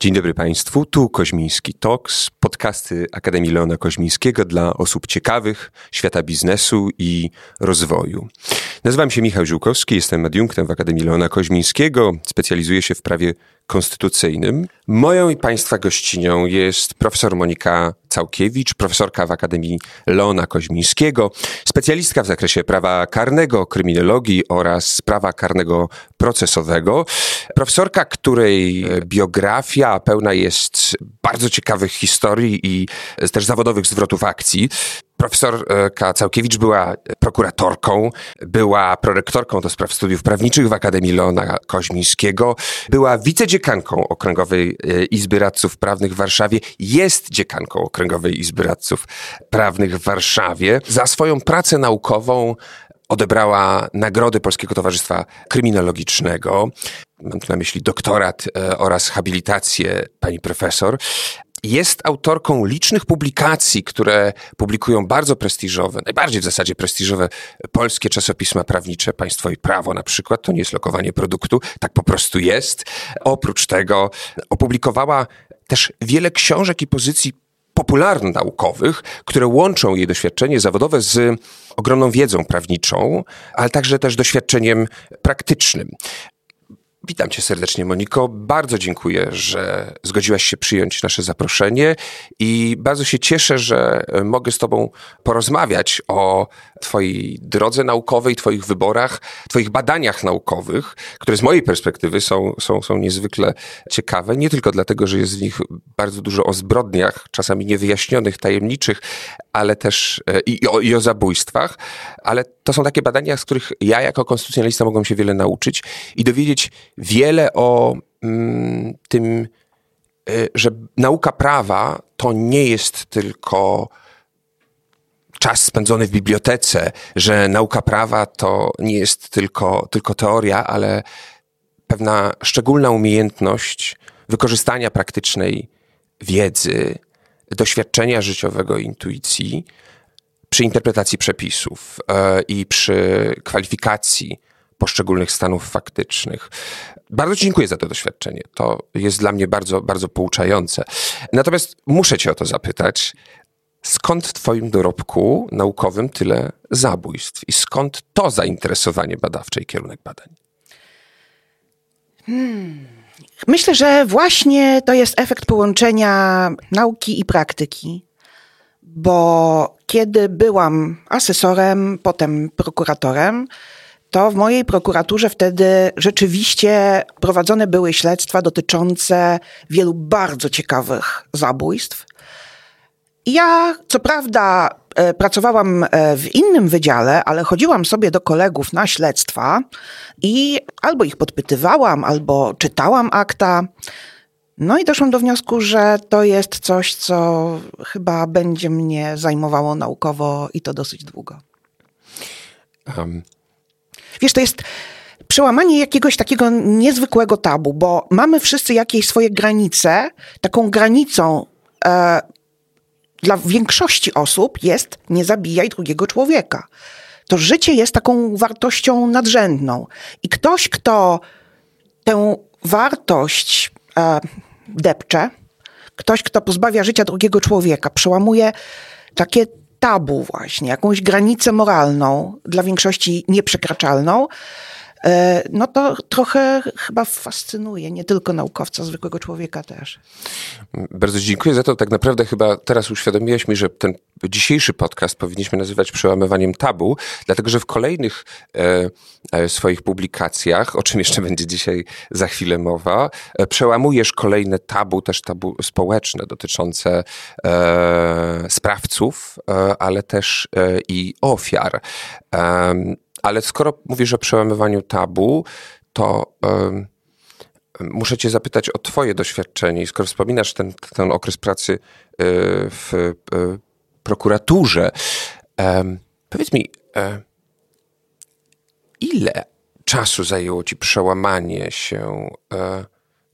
Dzień dobry Państwu, tu Koźmiński Talks, podcasty Akademii Leona Koźmińskiego dla osób ciekawych świata biznesu i rozwoju. Nazywam się Michał Ziółkowski, jestem adiunktem w Akademii Leona Koźmińskiego, specjalizuję się w prawie konstytucyjnym. Moją i Państwa gościnią jest profesor Monika Całkiewicz, profesorka w Akademii Leona Koźmińskiego, specjalistka w zakresie prawa karnego, kryminologii oraz prawa karnego procesowego. Profesorka, której biografia pełna jest bardzo ciekawych historii i też zawodowych zwrotów akcji. Profesorka Całkiewicz była prokuratorką, była prorektorką do spraw studiów prawniczych w Akademii Leona Koźmińskiego, była wicedziekanką Okręgowej e, Izby Radców Prawnych w Warszawie, jest dziekanką Okręgowej Izby Radców Prawnych w Warszawie. Za swoją pracę naukową odebrała nagrody Polskiego Towarzystwa Kryminologicznego. Mam tu na myśli doktorat e, oraz habilitację pani profesor. Jest autorką licznych publikacji, które publikują bardzo prestiżowe, najbardziej w zasadzie prestiżowe polskie czasopisma prawnicze, Państwo i Prawo na przykład. To nie jest lokowanie produktu, tak po prostu jest. Oprócz tego opublikowała też wiele książek i pozycji popularno-naukowych, które łączą jej doświadczenie zawodowe z ogromną wiedzą prawniczą, ale także też doświadczeniem praktycznym. Witam cię serdecznie, Moniko. Bardzo dziękuję, że zgodziłaś się przyjąć nasze zaproszenie i bardzo się cieszę, że mogę z tobą porozmawiać o twojej drodze naukowej, twoich wyborach, twoich badaniach naukowych, które z mojej perspektywy są, są, są niezwykle ciekawe. Nie tylko dlatego, że jest w nich bardzo dużo o zbrodniach, czasami niewyjaśnionych, tajemniczych, ale też e, i, o, i o zabójstwach, ale to są takie badania, z których ja jako konstytucjonalista mogłem się wiele nauczyć i dowiedzieć wiele o mm, tym, y, że nauka prawa to nie jest tylko czas spędzony w bibliotece, że nauka prawa to nie jest tylko, tylko teoria, ale pewna szczególna umiejętność wykorzystania praktycznej wiedzy, doświadczenia życiowego, intuicji przy interpretacji przepisów e, i przy kwalifikacji poszczególnych stanów faktycznych. Bardzo dziękuję za to doświadczenie. To jest dla mnie bardzo, bardzo pouczające. Natomiast muszę Cię o to zapytać. Skąd w Twoim dorobku naukowym tyle zabójstw i skąd to zainteresowanie badawcze i kierunek badań? Hmm. Myślę, że właśnie to jest efekt połączenia nauki i praktyki, bo kiedy byłam asesorem, potem prokuratorem, to w mojej prokuraturze wtedy rzeczywiście prowadzone były śledztwa dotyczące wielu bardzo ciekawych zabójstw. Ja, co prawda, pracowałam e, w innym wydziale, ale chodziłam sobie do kolegów na śledztwa i albo ich podpytywałam, albo czytałam akta. No i doszłam do wniosku, że to jest coś, co chyba będzie mnie zajmowało naukowo i to dosyć długo. Um. Wiesz, to jest przełamanie jakiegoś takiego niezwykłego tabu, bo mamy wszyscy jakieś swoje granice. Taką granicą e, dla większości osób jest nie zabijaj drugiego człowieka. To życie jest taką wartością nadrzędną. I ktoś, kto tę wartość e, depcze, ktoś, kto pozbawia życia drugiego człowieka, przełamuje takie tabu właśnie, jakąś granicę moralną, dla większości nieprzekraczalną, no to trochę chyba fascynuje, nie tylko naukowca, zwykłego człowieka też. Bardzo dziękuję za to. Tak naprawdę chyba teraz uświadomiłeś mi, że ten dzisiejszy podcast powinniśmy nazywać przełamywaniem tabu, dlatego że w kolejnych e, e, swoich publikacjach, o czym jeszcze będzie dzisiaj za chwilę mowa, e, przełamujesz kolejne tabu, też tabu społeczne dotyczące e, sprawców, e, ale też i ofiar. Ale skoro mówisz o przełamywaniu tabu, to muszę Cię zapytać o Twoje doświadczenie. I skoro wspominasz ten, ten okres pracy y, w y, prokuraturze, powiedz mi, e, ile czasu zajęło Ci przełamanie się e,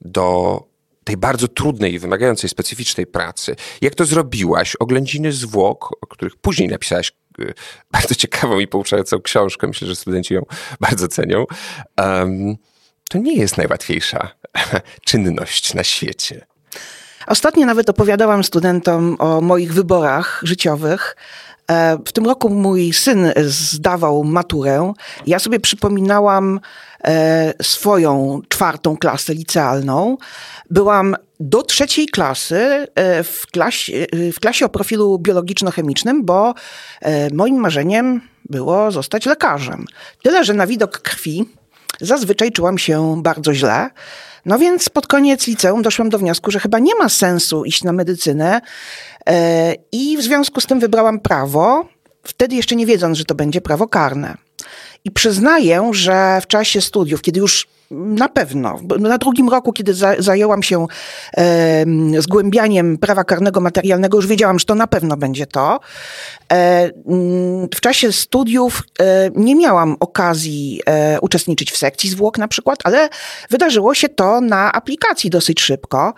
do tej bardzo trudnej i wymagającej specyficznej pracy. Jak to zrobiłaś? Oględziny zwłok, o których później napisałaś bardzo ciekawą i pouczającą książkę. Myślę, że studenci ją bardzo cenią. Um, to nie jest najłatwiejsza czynność na świecie. Ostatnio nawet opowiadałam studentom o moich wyborach życiowych. E, w tym roku mój syn zdawał maturę. Ja sobie przypominałam e, swoją czwartą klasę licealną. Byłam do trzeciej klasy e, w klasie, w klasie o profilu biologiczno-chemicznym, bo moim marzeniem było zostać lekarzem. Tyle, że na widok krwi zazwyczaj czułam się bardzo źle. No więc pod koniec liceum doszłam do wniosku, że chyba nie ma sensu iść na medycynę e, i w związku z tym wybrałam prawo, wtedy jeszcze nie wiedząc, że to będzie prawo karne. I przyznaję, że w czasie studiów, kiedy już na pewno. Na drugim roku, kiedy zajęłam się e, zgłębianiem prawa karnego materialnego, już wiedziałam, że to na pewno będzie to. E, w czasie studiów e, nie miałam okazji e, uczestniczyć w sekcji zwłok na przykład, ale wydarzyło się to na aplikacji dosyć szybko.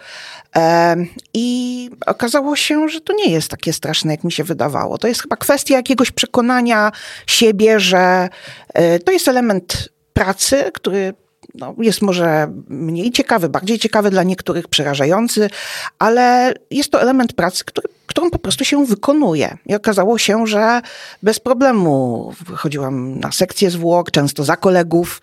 E, I okazało się, że to nie jest takie straszne, jak mi się wydawało. To jest chyba kwestia jakiegoś przekonania siebie, że e, to jest element pracy, który no, jest może mniej ciekawy, bardziej ciekawy dla niektórych, przerażający, ale jest to element pracy, który, którą po prostu się wykonuje. I okazało się, że bez problemu chodziłam na sekcję zwłok, często za kolegów,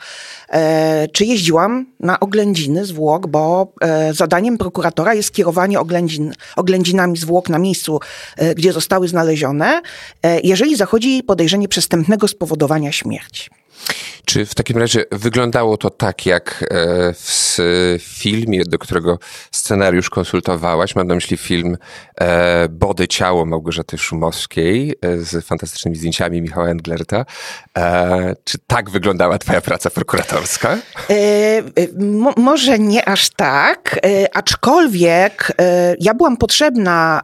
e, czy jeździłam na oględziny zwłok, bo e, zadaniem prokuratora jest kierowanie oględzin, oględzinami zwłok na miejscu, e, gdzie zostały znalezione, e, jeżeli zachodzi podejrzenie przestępnego spowodowania śmierci. Czy w takim razie wyglądało to tak, jak e, w filmie, do którego scenariusz konsultowałaś? Mam na myśli film e, Body Ciało Małgorzaty Szumowskiej e, z fantastycznymi zdjęciami Michała Englerta. Czy tak wyglądała twoja praca prokuratorska? Mo może nie aż tak, aczkolwiek ja byłam potrzebna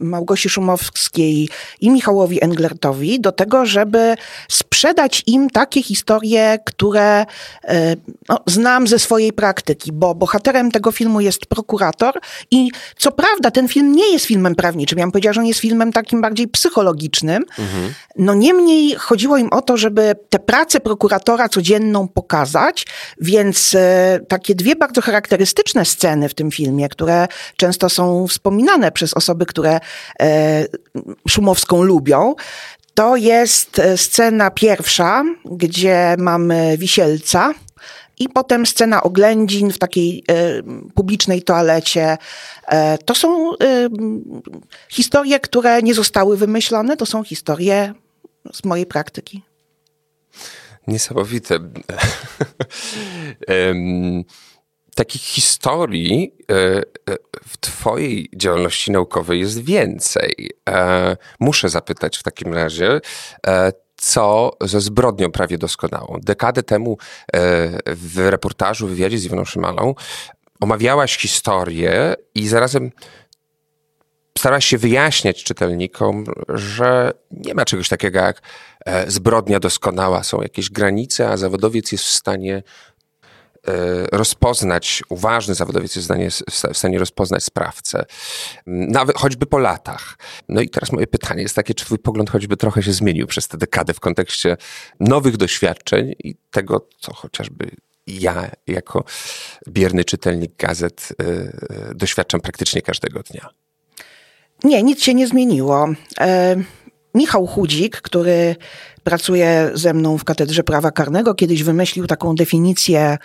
Małgosi Szumowskiej i Michałowi Englertowi do tego, żeby sprzedać im takie historie, które e, no, znam ze swojej praktyki, bo bohaterem tego filmu jest prokurator i co prawda ten film nie jest filmem prawniczym, ja bym powiedziała, że on jest filmem takim bardziej psychologicznym, mhm. no niemniej chodziło im o to, żeby tę pracę prokuratora codzienną pokazać, więc e, takie dwie bardzo charakterystyczne sceny w tym filmie, które często są wspominane przez osoby, które e, Szumowską lubią, to jest e, scena pierwsza, gdzie mamy wisielca. I potem scena oględzin w takiej e, publicznej toalecie. E, to są historie, które nie zostały wymyślone, to są historie z mojej praktyki. Niesamowite. takich historii e, e, w Twojej działalności naukowej jest więcej. E, muszę zapytać w takim razie, co ze zbrodnią prawie doskonałą. Dekadę temu w reportażu, w wywiadzie z Iwoną Szymalą omawiałaś historię i zarazem starałaś się wyjaśniać czytelnikom, że nie ma czegoś takiego jak zbrodnia doskonała, są jakieś granice, a zawodowiec jest w stanie rozpoznać, uważny zawodowiec jest w stanie rozpoznać sprawcę, nawet choćby po latach. No i teraz moje pytanie jest takie, czy twój pogląd choćby trochę się zmienił przez tę dekadę w kontekście nowych doświadczeń i tego, co chociażby ja jako bierny czytelnik gazet yy, doświadczam praktycznie każdego dnia. Nie, nic się nie zmieniło. E, Michał Chudzik, który pracuje ze mną w Katedrze Prawa Karnego, kiedyś wymyślił taką definicję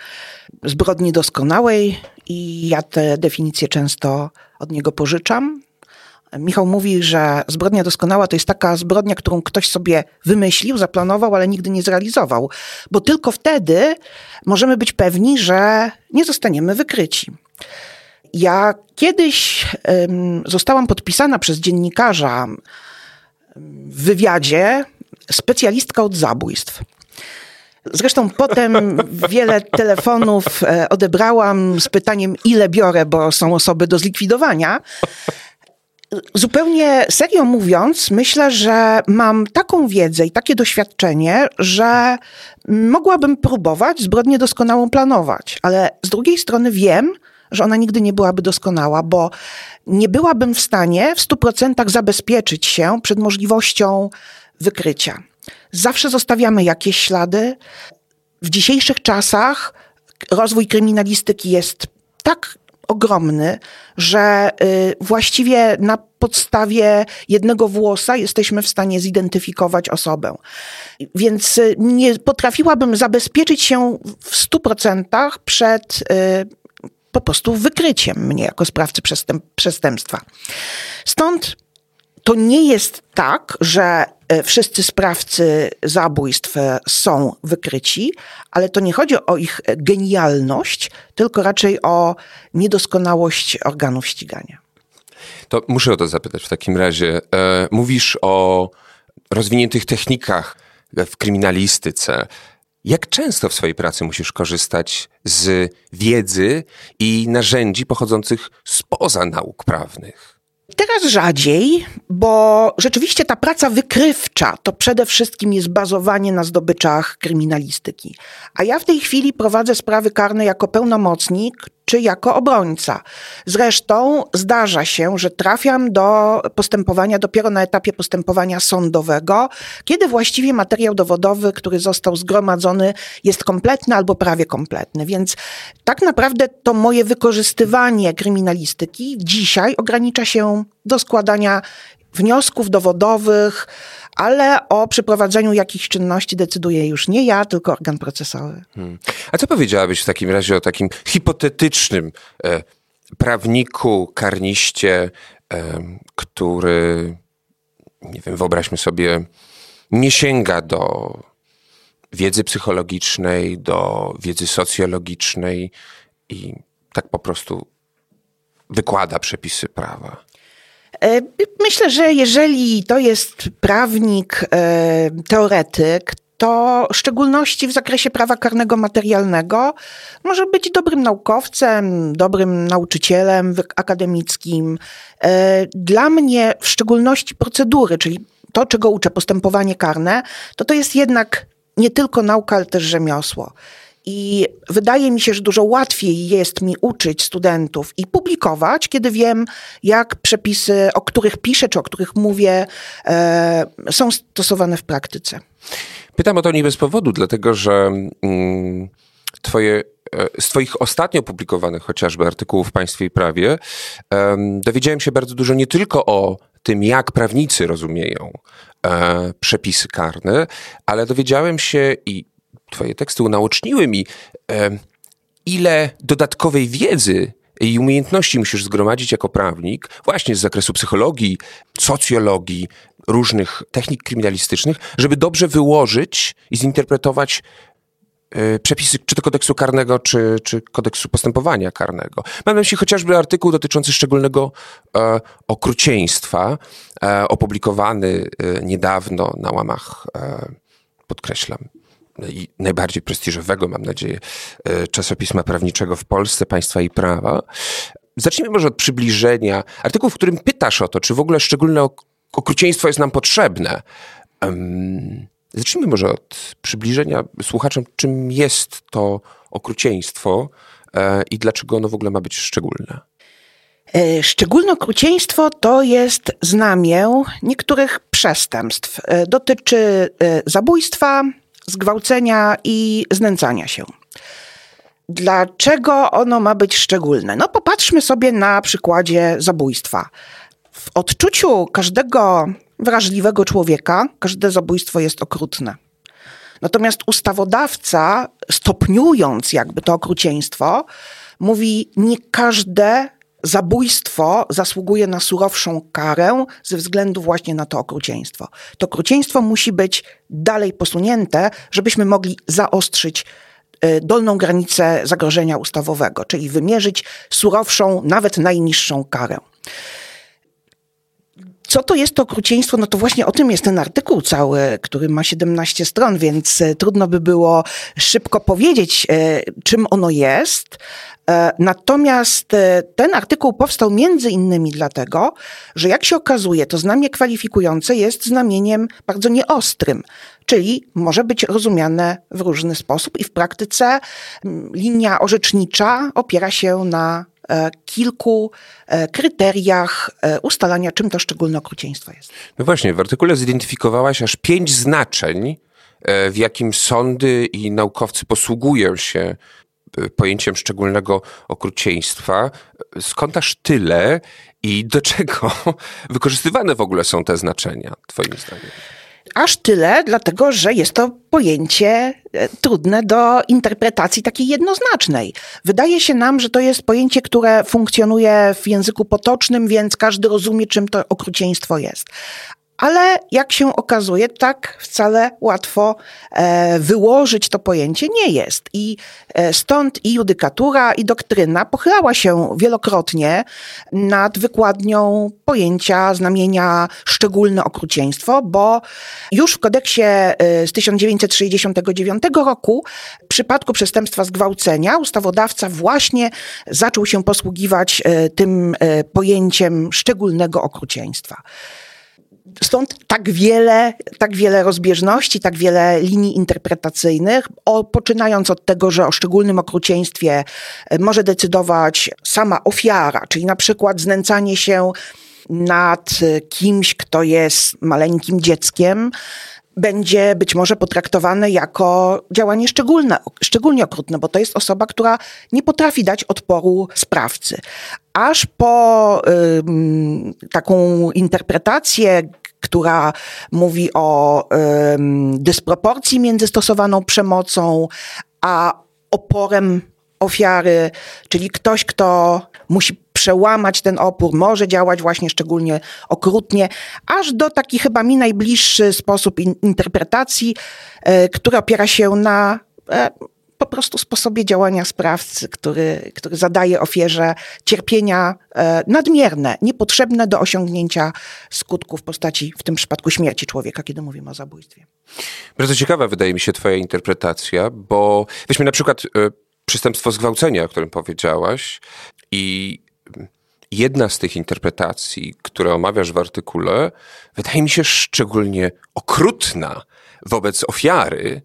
zbrodni doskonałej i ja tę definicję często od niego pożyczam. Michał mówi, że zbrodnia doskonała to jest taka zbrodnia, którą ktoś sobie wymyślił, zaplanował, ale nigdy nie zrealizował, bo tylko wtedy możemy być pewni, że nie zostaniemy wykryci. Ja kiedyś um, zostałam podpisana przez dziennikarza w wywiadzie specjalistka od zabójstw. Zresztą potem wiele telefonów e, odebrałam z pytaniem, ile biorę, bo są osoby do zlikwidowania. Zupełnie serio mówiąc, myślę, że mam taką wiedzę i takie doświadczenie, że mogłabym próbować zbrodnię doskonałą planować, ale z drugiej strony wiem, że ona nigdy nie byłaby doskonała, bo nie byłabym w stanie w stu procentach zabezpieczyć się przed możliwością wykrycia. Zawsze zostawiamy jakieś ślady. W dzisiejszych czasach rozwój kryminalistyki jest tak ogromny, że y, właściwie na podstawie jednego włosa jesteśmy w stanie zidentyfikować osobę. Więc y, nie potrafiłabym zabezpieczyć się w stu procentach przed y, po prostu wykryciem mnie jako sprawcy przestępstwa. Stąd to nie jest tak, że e, wszyscy sprawcy zabójstw e, są wykryci, ale to nie chodzi o ich genialność, tylko raczej o niedoskonałość organów ścigania. To muszę o to zapytać w takim razie. E, mówisz o rozwiniętych technikach w kryminalistyce. Jak często w swojej pracy musisz korzystać z wiedzy i narzędzi pochodzących spoza nauk prawnych? Teraz rzadziej, bo rzeczywiście ta praca wykrywcza to przede wszystkim jest bazowanie na zdobyczach kryminalistyki. A ja w tej chwili prowadzę sprawy karne jako pełnomocnik czy jako obrońca. Zresztą zdarza się, że trafiam do postępowania dopiero na etapie postępowania sądowego, kiedy właściwie materiał dowodowy, który został zgromadzony, jest kompletny albo prawie kompletny. Więc tak naprawdę to moje wykorzystywanie kryminalistyki dzisiaj ogranicza się do składania wniosków dowodowych, ale o przeprowadzeniu jakichś czynności decyduje już nie ja, tylko organ procesowy. Hmm. A co powiedziałabyś w takim razie o takim hipotetycznym e, prawniku, karniście, e, który, nie wiem, wyobraźmy sobie, nie sięga do wiedzy psychologicznej, do wiedzy socjologicznej i tak po prostu wykłada przepisy prawa? E, myślę, że jeżeli to jest prawnik, e, teoretyk, to w szczególności w zakresie prawa karnego materialnego może być dobrym naukowcem, dobrym nauczycielem akademickim. E, dla mnie w szczególności procedury, czyli to, czego uczę, postępowanie karne, to to jest jednak nie tylko nauka, ale też rzemiosło. I wydaje mi się, że dużo łatwiej jest mi uczyć studentów i publikować, kiedy wiem, jak przepisy, o których piszę czy o których mówię, e, są stosowane w praktyce. Pytam o to nie bez powodu, dlatego że mm, twoje e, z Twoich ostatnio publikowanych chociażby artykułów w Państwie i Prawie um, dowiedziałem się bardzo dużo nie tylko o tym, jak prawnicy rozumieją e, przepisy karne, ale dowiedziałem się i Twoje teksty unaoczniły mi, ile dodatkowej wiedzy i umiejętności musisz zgromadzić jako prawnik, właśnie z zakresu psychologii, socjologii, różnych technik kryminalistycznych, żeby dobrze wyłożyć i zinterpretować e, przepisy czy to kodeksu karnego, czy, czy kodeksu postępowania karnego. Mam na myśli chociażby artykuł dotyczący szczególnego e, okrucieństwa, e, opublikowany e, niedawno na łamach, e, podkreślam, i najbardziej prestiżowego, mam nadzieję, e, czasopisma prawniczego w Polsce, Państwa i Prawa. Zacznijmy może od przybliżenia. Artykuł, w którym pytasz o to, czy w ogóle szczególne okrucieństwo jest nam potrzebne. Zacznijmy może od przybliżenia słuchaczom, czym jest to okrucieństwo e, i dlaczego ono w ogóle ma być szczególne. E, szczególne okrucieństwo to jest znamię niektórych przestępstw. Dotyczy zabójstwa, zgwałcenia i znęcania się. Dlaczego ono ma być szczególne? No popatrzmy sobie na przykładzie zabójstwa. W odczuciu każdego wrażliwego człowieka każde zabójstwo jest okrutne. Natomiast ustawodawca, stopniując jakby to okrucieństwo, mówi, nie każde zabójstwo zasługuje na surowszą karę ze względu właśnie na to okrucieństwo. To okrucieństwo musi być dalej posunięte, żebyśmy mogli zaostrzyć e, dolną granicę zagrożenia ustawowego, czyli wymierzyć surowszą, nawet najniższą karę. Co to jest to okrucieństwo? No to właśnie o tym jest ten artykuł cały, który ma 17 stron, więc e, trudno by było szybko powiedzieć, e, czym ono jest. E, natomiast ten artykuł powstał między innymi dlatego, że jak się okazuje, to znamię kwalifikujące jest znamieniem bardzo nieostrym, czyli może być rozumiane w różny sposób i w praktyce linia orzecznicza opiera się na kilku e, kryteriach e, ustalania, czym to szczególne okrucieństwo jest. No właśnie, w artykule zidentyfikowałaś aż pięć znaczeń, w jakim sądy i naukowcy posługują się pojęciem szczególnego okrucieństwa. Skąd aż tyle i do czego wykorzystywane w ogóle są te znaczenia, Twoim zdaniem? Aż tyle, dlatego że jest to pojęcie e, trudne do interpretacji takiej jednoznacznej. Wydaje się nam, że to jest pojęcie, które funkcjonuje w języku potocznym, więc każdy rozumie, czym to okrucieństwo jest. Ale jak się okazuje, tak wcale łatwo e, wyłożyć to pojęcie nie jest. I e, stąd i judykatura, i doktryna pochylała się wielokrotnie nad wykładnią pojęcia znamienia szczególne okrucieństwo, bo już w kodeksie e, z 1969 roku w przypadku przestępstwa zgwałcenia ustawodawca właśnie zaczął się posługiwać tym pojęciem szczególnego okrucieństwa. Stąd tak wiele, tak wiele rozbieżności, tak wiele linii interpretacyjnych, o, poczynając od tego, że o szczególnym okrucieństwie e, może decydować sama ofiara, czyli na przykład znęcanie się nad e, kimś, kto jest maleńkim dzieckiem, będzie być może potraktowane jako działanie szczególne, szczególnie okrutne, bo to jest osoba, która nie potrafi dać odporu sprawcy. Aż po taką interpretację, która mówi o dysproporcji między stosowaną przemocą a oporem ofiary, czyli ktoś, kto musi przełamać ten opór, może działać właśnie szczególnie okrutnie, aż do taki chyba mi najbliższy sposób in interpretacji, e, który opiera się na e, po prostu sposobie działania sprawcy, który, który zadaje ofierze cierpienia e, nadmierne, niepotrzebne do osiągnięcia skutków w postaci, w tym przypadku śmierci człowieka, kiedy mówimy o zabójstwie. Bardzo ciekawa wydaje mi się Twoja interpretacja, bo weźmy na przykład przestępstwo zgwałcenia, o którym powiedziałaś, i jedna z tych interpretacji, które omawiasz w artykule, wydaje mi się szczególnie okrutna wobec ofiary,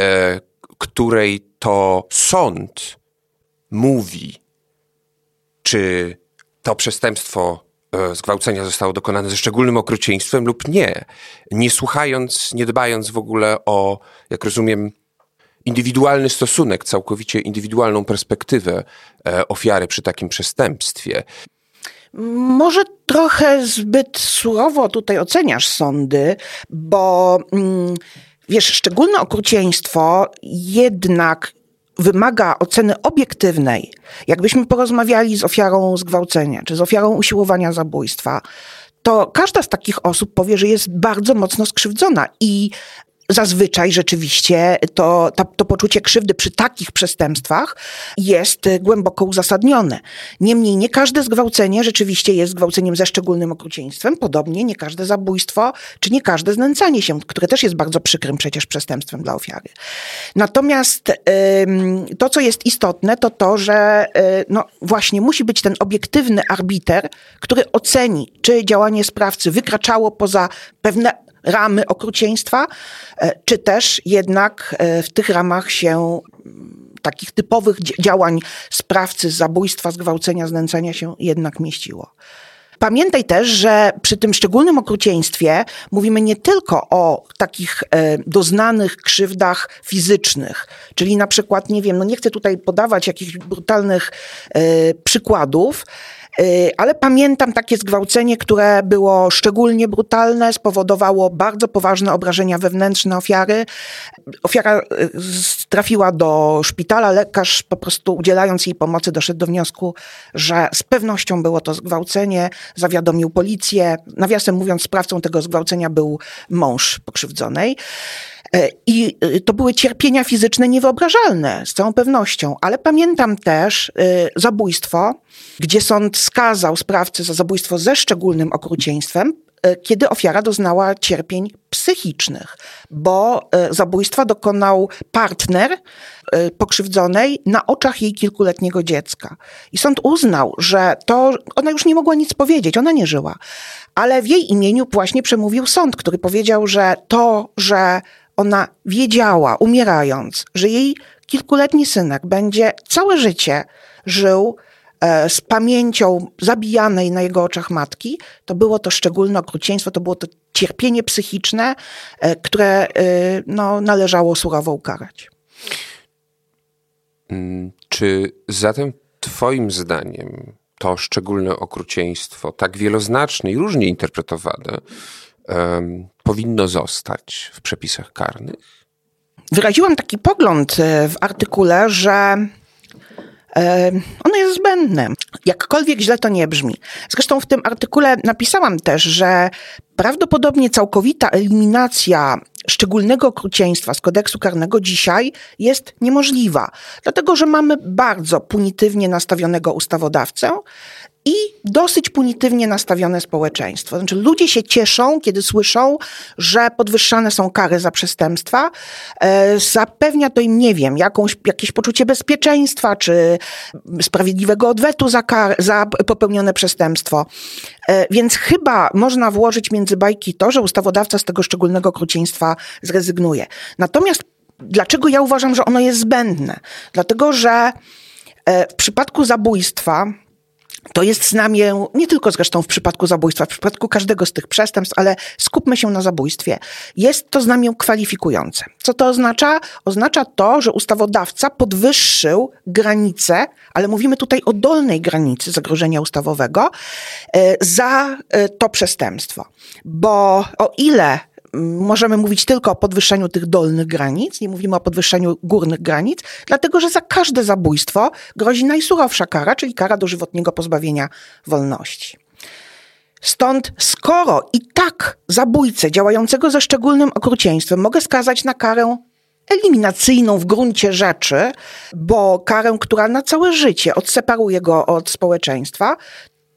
e, której to sąd mówi, czy to przestępstwo e, zgwałcenia zostało dokonane ze szczególnym okrucieństwem lub nie, nie słuchając, nie dbając w ogóle o, jak rozumiem, indywidualny stosunek, całkowicie indywidualną perspektywę e, ofiary przy takim przestępstwie. Może trochę zbyt surowo tutaj oceniasz sądy, bo mm, wiesz, szczególne okrucieństwo jednak wymaga oceny obiektywnej. Jakbyśmy porozmawiali z ofiarą zgwałcenia czy z ofiarą usiłowania zabójstwa, to każda z takich osób powie, że jest bardzo mocno skrzywdzona i zazwyczaj rzeczywiście to, to, poczucie krzywdy przy takich przestępstwach jest głęboko uzasadnione. Niemniej nie każde zgwałcenie rzeczywiście jest zgwałceniem ze szczególnym okrucieństwem, podobnie nie każde zabójstwo, czy nie każde znęcanie się, które też jest bardzo przykrym przecież przestępstwem dla ofiary. Natomiast to, co jest istotne, to to, że y, no właśnie musi być ten obiektywny arbiter, który oceni, czy działanie sprawcy wykraczało poza pewne ramy okrucieństwa, e, czy też jednak e, w tych ramach się takich typowych działań sprawcy zabójstwa, zgwałcenia, znęcania się jednak mieściło. Pamiętaj też, że przy tym szczególnym okrucieństwie mówimy nie tylko o takich e, doznanych krzywdach fizycznych, czyli na przykład, nie wiem, no nie chcę tutaj podawać jakichś brutalnych przykładów, ale pamiętam takie zgwałcenie, które było szczególnie brutalne, spowodowało bardzo poważne obrażenia wewnętrzne ofiary. Ofiara y, trafiła do szpitala, lekarz po prostu udzielając jej pomocy doszedł do wniosku, że z pewnością było to zgwałcenie, zawiadomił policję. Nawiasem mówiąc, sprawcą tego zgwałcenia był mąż pokrzywdzonej. E, I to były cierpienia fizyczne niewyobrażalne, z całą pewnością. Ale pamiętam też zabójstwo, gdzie sąd skazał sprawcę za zabójstwo ze szczególnym okrucieństwem, kiedy ofiara doznała cierpień psychicznych, bo zabójstwa dokonał partner pokrzywdzonej na oczach jej kilkuletniego dziecka. I sąd uznał, że to ona już nie mogła nic powiedzieć, ona nie żyła. Ale w jej imieniu właśnie przemówił sąd, który powiedział, że to, że ona wiedziała, umierając, że jej kilkuletni synek będzie całe życie żył e, z pamięcią zabijanej na jego oczach matki, to było to szczególne okrucieństwo, to było to cierpienie psychiczne, e, które e, no, należało surowo ukarać. Mm, czy zatem Twoim zdaniem to szczególne okrucieństwo, tak wieloznaczne i różnie interpretowane, um, powinno zostać w przepisach karnych? Wyraziłam taki pogląd e, w artykule, że e, ono jest zbędne. Jakkolwiek źle to nie brzmi. Zresztą w tym artykule napisałam też, że prawdopodobnie całkowita eliminacja szczególnego okrucieństwa z kodeksu karnego dzisiaj jest niemożliwa, dlatego że mamy bardzo punitywnie nastawionego ustawodawcę i dosyć punitywnie nastawione społeczeństwo. Znaczy, ludzie się cieszą, kiedy słyszą, że podwyższane są kary za przestępstwa. E, zapewnia to im, nie wiem, jakąś, jakieś poczucie bezpieczeństwa, czy sprawiedliwego odwetu za, kar, za popełnione przestępstwo. E, więc chyba można włożyć między bajki to, że ustawodawca z tego szczególnego okrucieństwa zrezygnuje. Natomiast dlaczego ja uważam, że ono jest zbędne? Dlatego, że e, w przypadku zabójstwa to jest znamię, nie tylko zresztą w przypadku zabójstwa, w przypadku każdego z tych przestępstw, ale skupmy się na zabójstwie. Jest to znamię kwalifikujące. Co to oznacza? Oznacza to, że ustawodawca podwyższył granicę, ale mówimy tutaj o dolnej granicy zagrożenia ustawowego, e, za e, to przestępstwo. Bo o ile możemy mówić tylko o podwyższeniu tych dolnych granic, nie mówimy o podwyższeniu górnych granic, dlatego że za każde zabójstwo grozi najsurowsza kara, czyli kara dożywotniego pozbawienia wolności. Stąd, skoro i tak zabójcę działającego ze szczególnym okrucieństwem mogę skazać na karę eliminacyjną w gruncie rzeczy, bo karę, która na całe życie odseparuje go od społeczeństwa,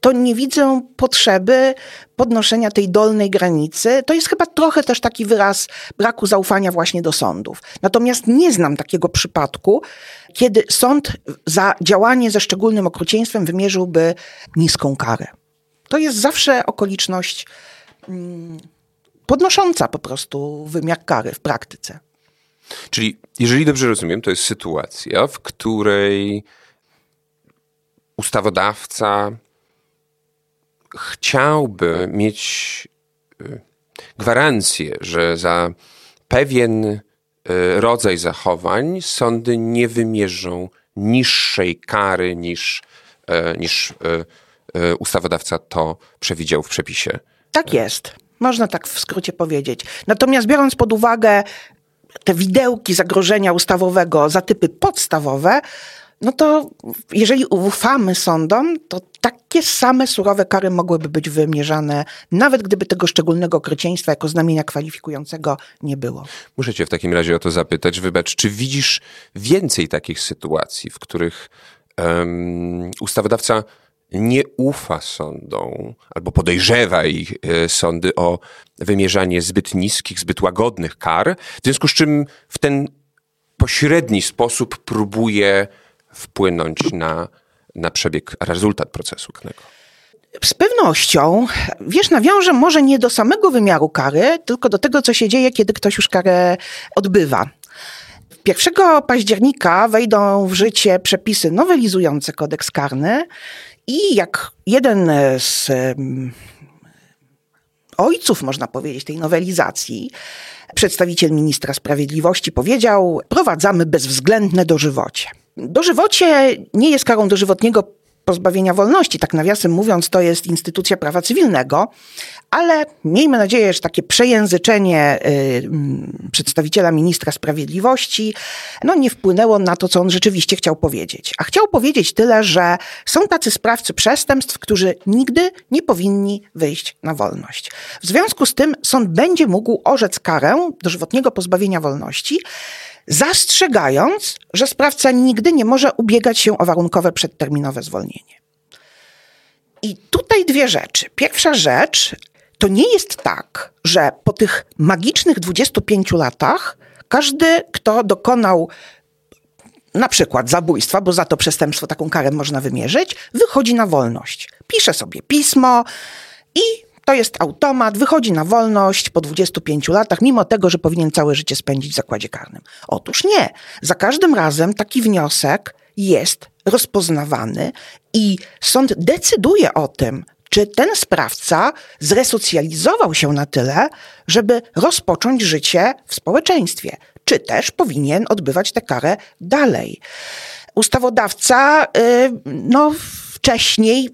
to nie widzę potrzeby podnoszenia tej dolnej granicy. To jest chyba trochę też taki wyraz braku zaufania właśnie do sądów. Natomiast nie znam takiego przypadku, kiedy sąd za działanie ze szczególnym okrucieństwem wymierzyłby niską karę. To jest zawsze okoliczność mm, podnosząca po prostu wymiar kary w praktyce. Czyli, jeżeli dobrze rozumiem, to jest sytuacja, w której ustawodawca chciałby mieć y, gwarancję, że za pewien y, rodzaj zachowań sądy nie wymierzą niższej kary niż, y, niż ustawodawca to przewidział w przepisie. Tak jest. Można tak w skrócie powiedzieć. Natomiast biorąc pod uwagę te widełki zagrożenia ustawowego za typy podstawowe, no to jeżeli ufamy sądom, to takie same surowe kary mogłyby być wymierzane, nawet gdyby tego szczególnego okrucieństwa jako znamienia kwalifikującego nie było. Muszę cię w takim razie o to zapytać. Wybacz, czy widzisz więcej takich sytuacji, w których um, ustawodawca nie ufa sądom albo podejrzewa ich e, sądy o wymierzanie zbyt niskich, zbyt łagodnych kar, w związku z czym w ten pośredni sposób próbuje wpłynąć na, na przebieg, rezultat procesu karnego? Z pewnością, wiesz, nawiążę może nie do samego wymiaru kary, tylko do tego, co się dzieje, kiedy ktoś już karę odbywa. 1 października wejdą w życie przepisy nowelizujące kodeks karny i jak jeden z ojców, można powiedzieć, tej nowelizacji, przedstawiciel ministra sprawiedliwości powiedział: Prowadzamy bezwzględne dożywocie. Dożywocie nie jest karą dożywotniego pozbawienia wolności. Tak nawiasem mówiąc, to jest instytucja prawa cywilnego, ale miejmy nadzieję, że takie przejęzyczenie y, przedstawiciela ministra sprawiedliwości no, nie wpłynęło na to, co on rzeczywiście chciał powiedzieć. A chciał powiedzieć tyle, że są tacy sprawcy przestępstw, którzy nigdy nie powinni wyjść na wolność. W związku z tym sąd będzie mógł orzec karę dożywotniego pozbawienia wolności, zastrzegając, że sprawca nigdy nie może ubiegać się o warunkowe przedterminowe zwolnienie. I tutaj dwie rzeczy. Pierwsza rzecz, to nie jest tak, że po tych magicznych 25 latach każdy, kto dokonał na przykład zabójstwa, bo za to przestępstwo taką karę można wymierzyć, wychodzi na wolność. Pisze sobie pismo i to jest automat, wychodzi na wolność po 25 latach, mimo tego, że powinien całe życie spędzić w zakładzie karnym. Otóż nie. Za każdym razem taki wniosek jest rozpoznawany i sąd decyduje o tym, czy ten sprawca zresocjalizował się na tyle, żeby rozpocząć życie w społeczeństwie, czy też powinien odbywać tę karę dalej. ustawodawca y, no, wcześniej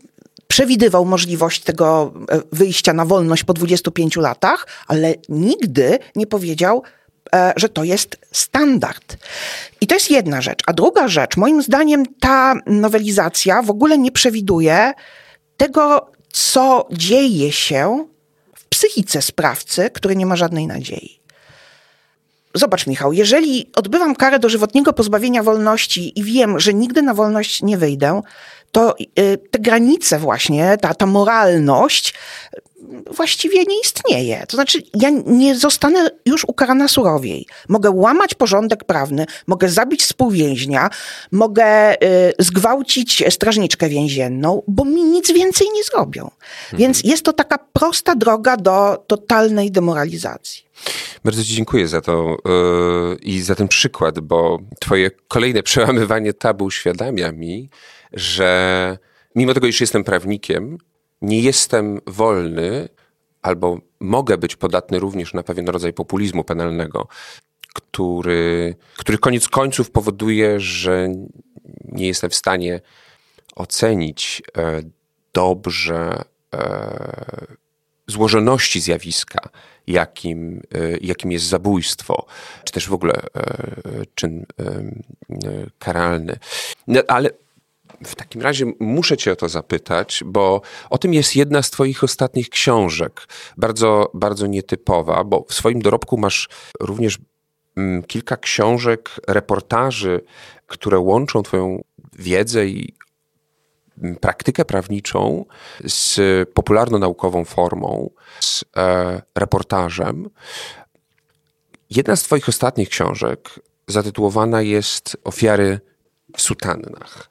przewidywał możliwość tego e, wyjścia na wolność po 25 latach, ale nigdy nie powiedział, e, że to jest standard. I to jest jedna rzecz. A druga rzecz, moim zdaniem ta nowelizacja w ogóle nie przewiduje tego, co dzieje się w psychice sprawcy, który nie ma żadnej nadziei. Zobacz, Michał, jeżeli odbywam karę dożywotniego pozbawienia wolności i wiem, że nigdy na wolność nie wyjdę, to y, te granice właśnie, ta, ta moralność właściwie nie istnieje. To znaczy, ja nie zostanę już ukarana surowiej. Mogę łamać porządek prawny, mogę zabić współwięźnia, mogę y, zgwałcić strażniczkę więzienną, bo mi nic więcej nie zrobią. Mhm. Więc jest to taka prosta droga do totalnej demoralizacji. Bardzo Ci dziękuję za to yy, i za ten przykład, bo Twoje kolejne przełamywanie tabu uświadamia mi, że mimo tego, iż jestem prawnikiem, nie jestem wolny albo mogę być podatny również na pewien rodzaj populizmu penalnego, który, który koniec końców powoduje, że nie jestem w stanie ocenić e, dobrze e, złożoności zjawiska, jakim, e, jakim jest zabójstwo, czy też w ogóle czyn karalny. No, ale w takim razie muszę Cię o to zapytać, bo o tym jest jedna z Twoich ostatnich książek, bardzo, bardzo nietypowa, bo w swoim dorobku masz również mm, kilka książek, reportaży, które łączą Twoją wiedzę i mm, praktykę prawniczą z popularno-naukową formą, z e, reportażem. Jedna z Twoich ostatnich książek zatytułowana jest Ofiary w sutannach.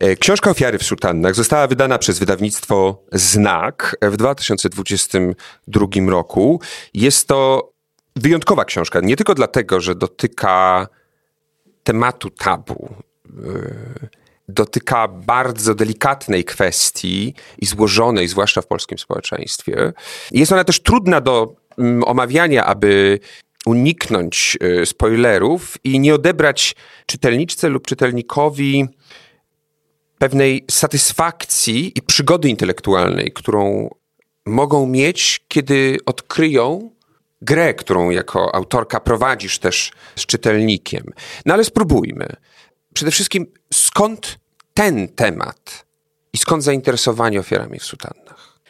E, książka Ofiary w sutannach została wydana przez wydawnictwo Znak w 2022 roku. Jest to wyjątkowa książka, nie tylko dlatego, że dotyka tematu tabu, e, dotyka bardzo delikatnej kwestii i złożonej, zwłaszcza w polskim społeczeństwie. Jest ona też trudna do mm, omawiania, aby uniknąć e, spoilerów i nie odebrać czytelniczce lub czytelnikowi pewnej satysfakcji i przygody intelektualnej, którą mogą mieć, kiedy odkryją grę, którą jako autorka prowadzisz też z czytelnikiem. No ale spróbujmy. Przede wszystkim, skąd ten temat i skąd zainteresowanie ofiarami w sutannach?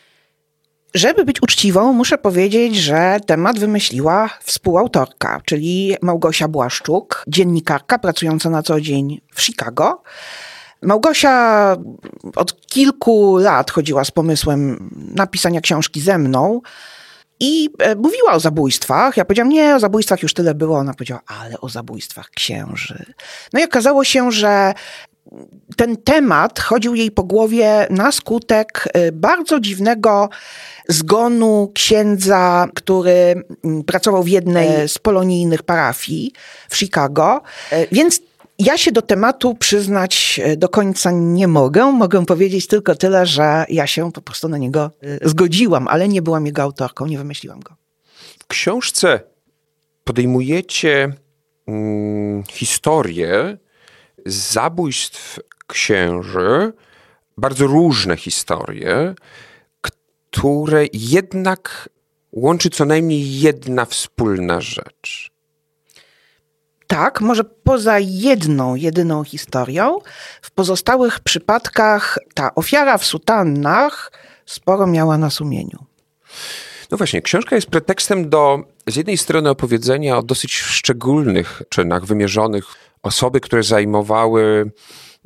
Żeby być uczciwą, muszę powiedzieć, że temat wymyśliła współautorka, czyli Małgosia Błaszczuk, dziennikarka pracująca na co dzień w Chicago. Małgosia od kilku lat chodziła z pomysłem napisania książki ze mną i e, mówiła o zabójstwach. Ja powiedziałam, nie, o zabójstwach już tyle było. Ona powiedziała, ale o zabójstwach księży. No i okazało się, że ten temat chodził jej po głowie na skutek e, bardzo dziwnego zgonu księdza, który pracował w jednej z polonijnych parafii w Chicago. E, więc ja się do tematu przyznać e, do końca nie mogę. Mogę powiedzieć tylko tyle, że ja się po prostu na niego e, zgodziłam, ale nie byłam jego autorką, nie wymyśliłam go. W książce podejmujecie mm, historię zabójstw księży, bardzo różne historie, które jednak łączy co najmniej jedna wspólna rzecz tak, może poza jedną, jedyną historią, w pozostałych przypadkach ta ofiara w sutannach sporo miała na sumieniu. No właśnie, książka jest pretekstem do z jednej strony opowiedzenia o dosyć szczególnych czynach wymierzonych osoby, które zajmowały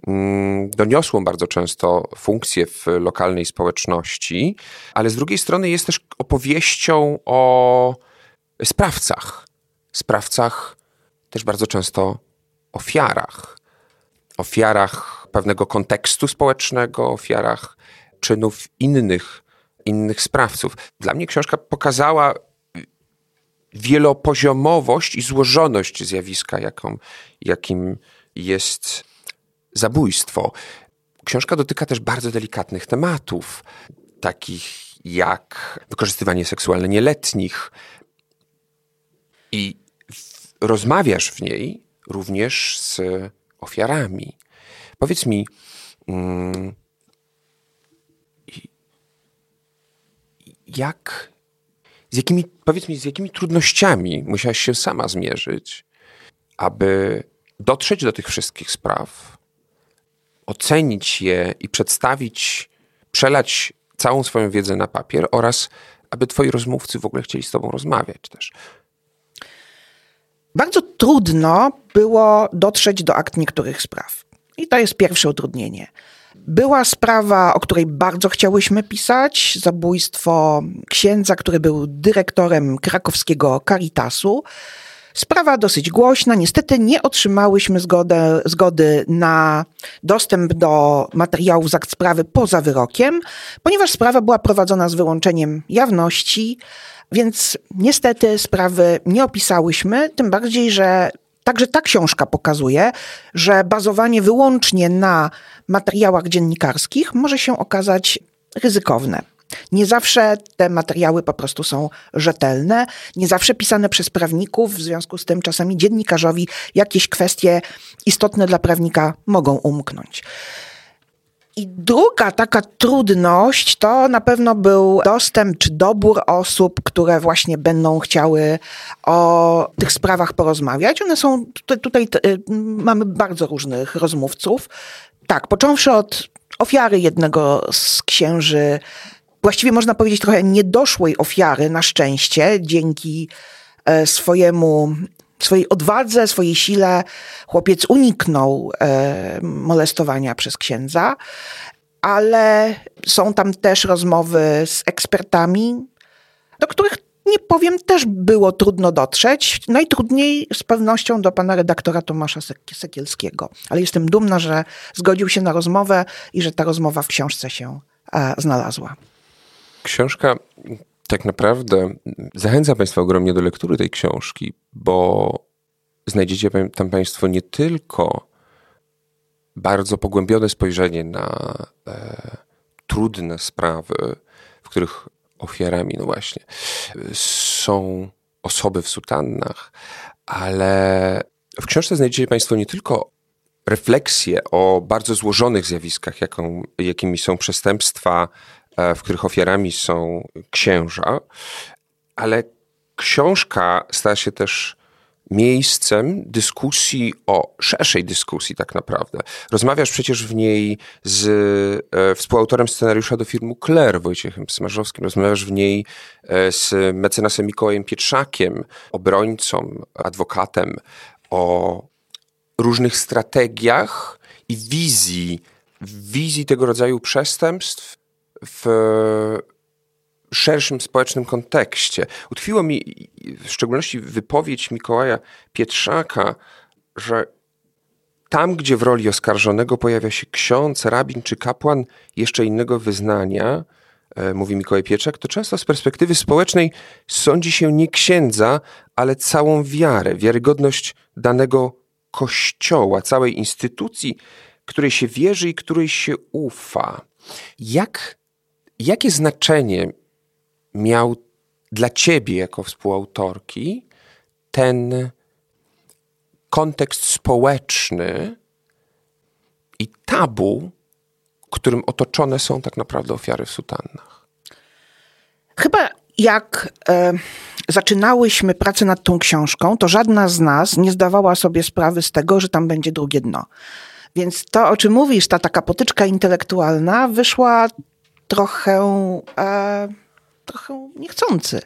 mm, doniosłą bardzo często funkcję w lokalnej społeczności, ale z drugiej strony jest też opowieścią o sprawcach. Sprawcach też bardzo często ofiarach. Ofiarach pewnego kontekstu społecznego, ofiarach czynów innych, innych sprawców. Dla mnie książka pokazała wielopoziomowość i złożoność zjawiska, jaką, jakim jest zabójstwo. Książka dotyka też bardzo delikatnych tematów, takich jak wykorzystywanie seksualne nieletnich. I rozmawiasz w niej również z ofiarami. Powiedz mi, mm, jak, z jakimi, powiedz mi, z jakimi trudnościami musiałaś się sama zmierzyć, aby dotrzeć do tych wszystkich spraw, ocenić je i przedstawić, przelać całą swoją wiedzę na papier oraz aby twoi rozmówcy w ogóle chcieli z tobą rozmawiać też. Bardzo trudno było dotrzeć do akt niektórych spraw. I to jest pierwsze utrudnienie. Była sprawa, o której bardzo chciałyśmy pisać, zabójstwo księdza, który był dyrektorem krakowskiego Caritasu. Sprawa dosyć głośna. Niestety nie otrzymałyśmy zgody, zgody na dostęp do materiałów z akt sprawy poza wyrokiem, ponieważ sprawa była prowadzona z wyłączeniem jawności, więc niestety sprawy nie opisałyśmy, tym bardziej, że Także ta książka pokazuje, że bazowanie wyłącznie na materiałach dziennikarskich może się okazać ryzykowne. Nie zawsze te materiały po prostu są rzetelne, nie zawsze pisane przez prawników, w związku z tym czasami dziennikarzowi jakieś kwestie istotne dla prawnika mogą umknąć. I druga taka trudność to na pewno był dostęp czy dobór osób, które właśnie będą chciały o tych sprawach porozmawiać. One są tutaj, tutaj y, mamy bardzo różnych rozmówców. Tak, począwszy od ofiary jednego z księży, właściwie można powiedzieć trochę niedoszłej ofiary, na szczęście, dzięki e, swojemu swojej odwadze, swojej sile chłopiec uniknął e, molestowania przez księdza, ale są tam też rozmowy z ekspertami, do których nie powiem, też było trudno dotrzeć. Najtrudniej z pewnością do pana redaktora Tomasza Sekielskiego. Ale jestem dumna, że zgodził się na rozmowę i że ta rozmowa w książce się e, znalazła. Książka tak naprawdę zachęcam Państwa ogromnie do lektury tej książki, bo znajdziecie tam Państwo nie tylko bardzo pogłębione spojrzenie na e, trudne sprawy, w których ofiarami, no właśnie, są osoby w sutannach, ale w książce znajdziecie Państwo nie tylko refleksje o bardzo złożonych zjawiskach, jaką, jakimi są przestępstwa w których ofiarami są księża, ale książka stała się też miejscem dyskusji o szerszej dyskusji tak naprawdę. Rozmawiasz przecież w niej z e, współautorem scenariusza do filmu Claire, Wojciechem Smarzowskim. Rozmawiasz w niej e, z mecenasem Mikołajem Pietrzakiem, obrońcą, adwokatem, o różnych strategiach i wizji, wizji tego rodzaju przestępstw w szerszym społecznym kontekście. Utkwiło mi w szczególności wypowiedź Mikołaja Pietrzaka, że tam, gdzie w roli oskarżonego pojawia się ksiądz, rabin czy kapłan jeszcze innego wyznania, e, mówi Mikołaj Pietrzak, to często z perspektywy społecznej sądzi się nie księdza, ale całą wiarę, wiarygodność danego kościoła, całej instytucji, której się wierzy i której się ufa. Jak Jakie znaczenie miał dla ciebie jako współautorki ten kontekst społeczny i tabu, którym otoczone są tak naprawdę ofiary w sutannach? Chyba jak e, zaczynałyśmy pracę nad tą książką, to żadna z nas nie zdawała sobie sprawy z tego, że tam będzie drugie dno. Więc to, o czym mówisz, ta taka potyczka intelektualna, wyszła trochę, e, trochę niechcący.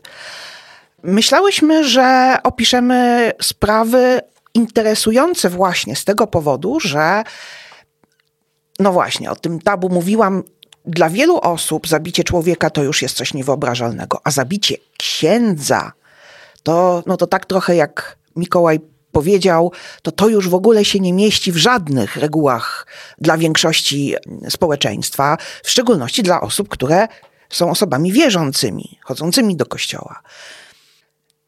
Myślałyśmy, że opiszemy sprawy interesujące właśnie z tego powodu, że no właśnie, o tym tabu mówiłam. Dla wielu osób zabicie człowieka to już jest coś niewyobrażalnego, a zabicie księdza to, no to tak trochę jak Mikołaj powiedział, to to już w ogóle się nie mieści w żadnych regułach dla większości społeczeństwa, w szczególności dla osób, które są osobami wierzącymi, chodzącymi do kościoła.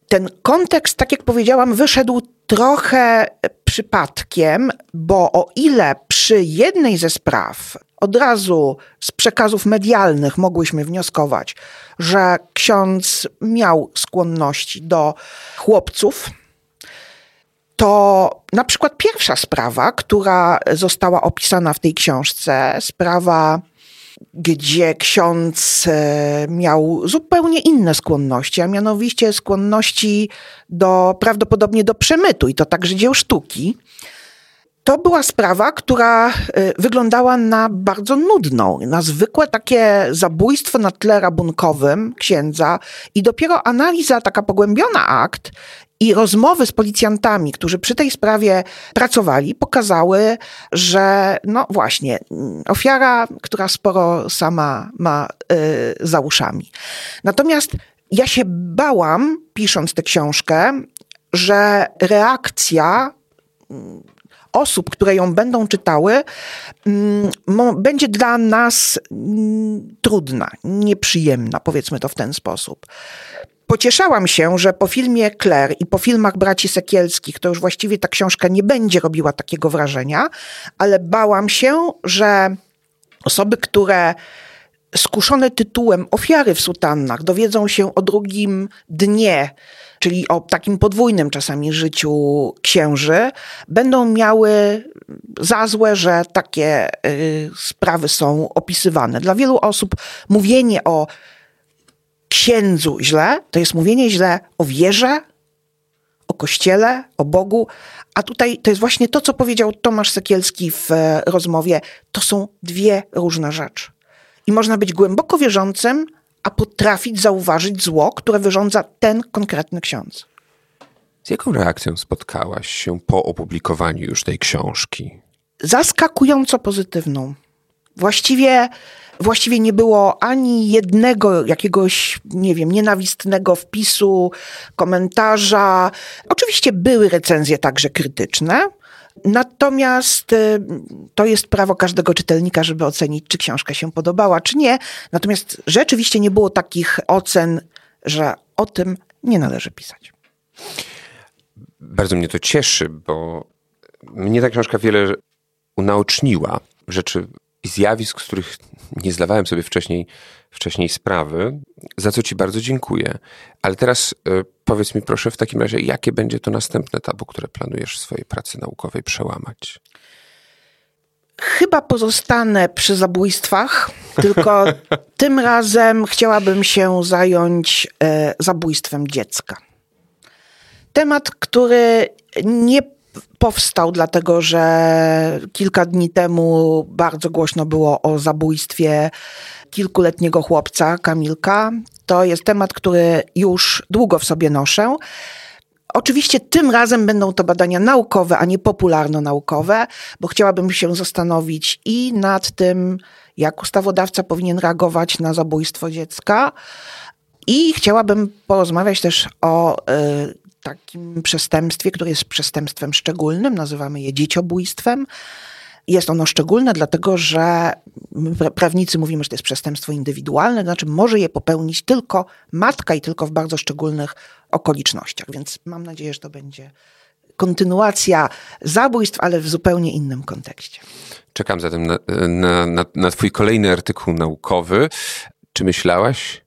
Ten kontekst, tak jak powiedziałam, wyszedł trochę przypadkiem, bo o ile przy jednej ze spraw od razu z przekazów medialnych mogłyśmy wnioskować, że ksiądz miał skłonności do chłopców, to na przykład pierwsza sprawa, która została opisana w tej książce, sprawa gdzie ksiądz e, miał zupełnie inne skłonności, a mianowicie skłonności do prawdopodobnie do przemytu i to także dzieł sztuki. To była sprawa, która e, wyglądała na bardzo nudną, na zwykłe takie zabójstwo na tle rabunkowym księdza i dopiero analiza, taka pogłębiona akt i rozmowy z policjantami, którzy przy tej sprawie pracowali, pokazały, że no właśnie, ofiara, która sporo sama ma y, za uszami. Natomiast ja się bałam, pisząc tę książkę, że reakcja mm, osób, które ją będą czytały, mm, będzie dla nas mm, trudna, nieprzyjemna, powiedzmy to w ten sposób. Pocieszałam się, że po filmie Claire i po filmach braci Sekielskich to już właściwie ta książka nie będzie robiła takiego wrażenia, ale bałam się, że osoby, które skuszone tytułem ofiary w sutannach dowiedzą się o drugim dnie, czyli o takim podwójnym czasami życiu księży, będą miały za złe, że takie y, sprawy są opisywane. Dla wielu osób mówienie o księdzu źle, to jest mówienie źle o wierze, o kościele, o Bogu. A tutaj to jest właśnie to, co powiedział Tomasz Sekielski w e, rozmowie. To są dwie różne rzeczy. I można być głęboko wierzącym, a potrafić zauważyć zło, które wyrządza ten konkretny ksiądz. Z jaką reakcją spotkałaś się po opublikowaniu już tej książki? Zaskakująco pozytywną. Właściwie właściwie nie było ani jednego jakiegoś, nie wiem, nienawistnego wpisu, komentarza. Oczywiście były recenzje także krytyczne. Natomiast y, to jest prawo każdego czytelnika, żeby ocenić, czy książka się podobała, czy nie. Natomiast rzeczywiście nie było takich ocen, że o tym nie należy pisać. Bardzo mnie to cieszy, bo mnie ta książka wiele unaoczniła rzeczy zjawisk, z których nie zdawałem sobie wcześniej, wcześniej sprawy, za co Ci bardzo dziękuję. Ale teraz y, powiedz mi proszę w takim razie, jakie będzie to następne tabu, które planujesz w swojej pracy naukowej przełamać? Chyba pozostanę przy zabójstwach, tylko tym razem chciałabym się zająć e, zabójstwem dziecka. Temat, który nie powstał dlatego, że kilka dni temu bardzo głośno było o zabójstwie kilkuletniego chłopca, Kamilka. To jest temat, który już długo w sobie noszę. Oczywiście tym razem będą to badania naukowe, a nie popularno-naukowe, bo chciałabym się zastanowić i nad tym, jak ustawodawca powinien reagować na zabójstwo dziecka. I chciałabym porozmawiać też o y, takim przestępstwie, które jest przestępstwem szczególnym, nazywamy je dzieciobójstwem. Jest ono szczególne, dlatego że prawnicy mówimy, że to jest przestępstwo indywidualne, to znaczy może je popełnić tylko matka i tylko w bardzo szczególnych okolicznościach. Więc mam nadzieję, że to będzie kontynuacja zabójstw, ale w zupełnie innym kontekście. Czekam zatem na, na, na, na Twój kolejny artykuł naukowy. Czy myślałaś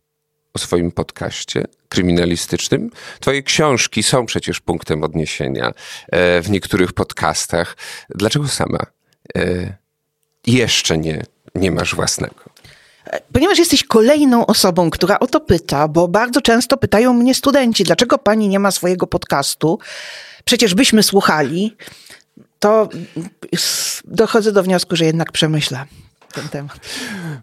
o swoim podcaście kryminalistycznym. Twoje książki są przecież punktem odniesienia e, w niektórych podcastach. Dlaczego sama e, jeszcze nie, nie masz własnego? Ponieważ jesteś kolejną osobą, która o to pyta, bo bardzo często pytają mnie studenci, dlaczego pani nie ma swojego podcastu? Przecież byśmy słuchali. To dochodzę do wniosku, że jednak przemyślę ten temat.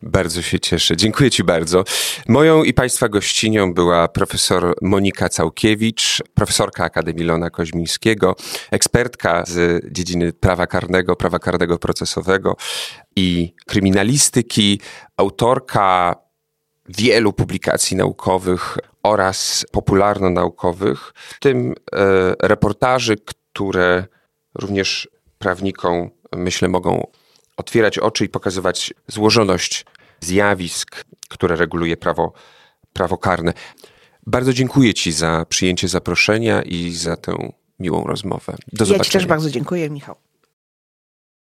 Bardzo się cieszę. Dziękuję Ci bardzo. Moją i Państwa gościnią była profesor Monika Całkiewicz, profesorka Akademii Lona Koźmińskiego, ekspertka z dziedziny prawa karnego, prawa karnego procesowego i kryminalistyki, autorka wielu publikacji naukowych oraz popularno-naukowych, w tym e, reportaży, które również prawnikom, myślę, mogą otwierać oczy i pokazywać złożoność zjawisk, które reguluje prawo, prawo karne. Bardzo dziękuję Ci za przyjęcie zaproszenia i za tę miłą rozmowę. Do zobaczenia. Ja Ci też bardzo dziękuję, Michał.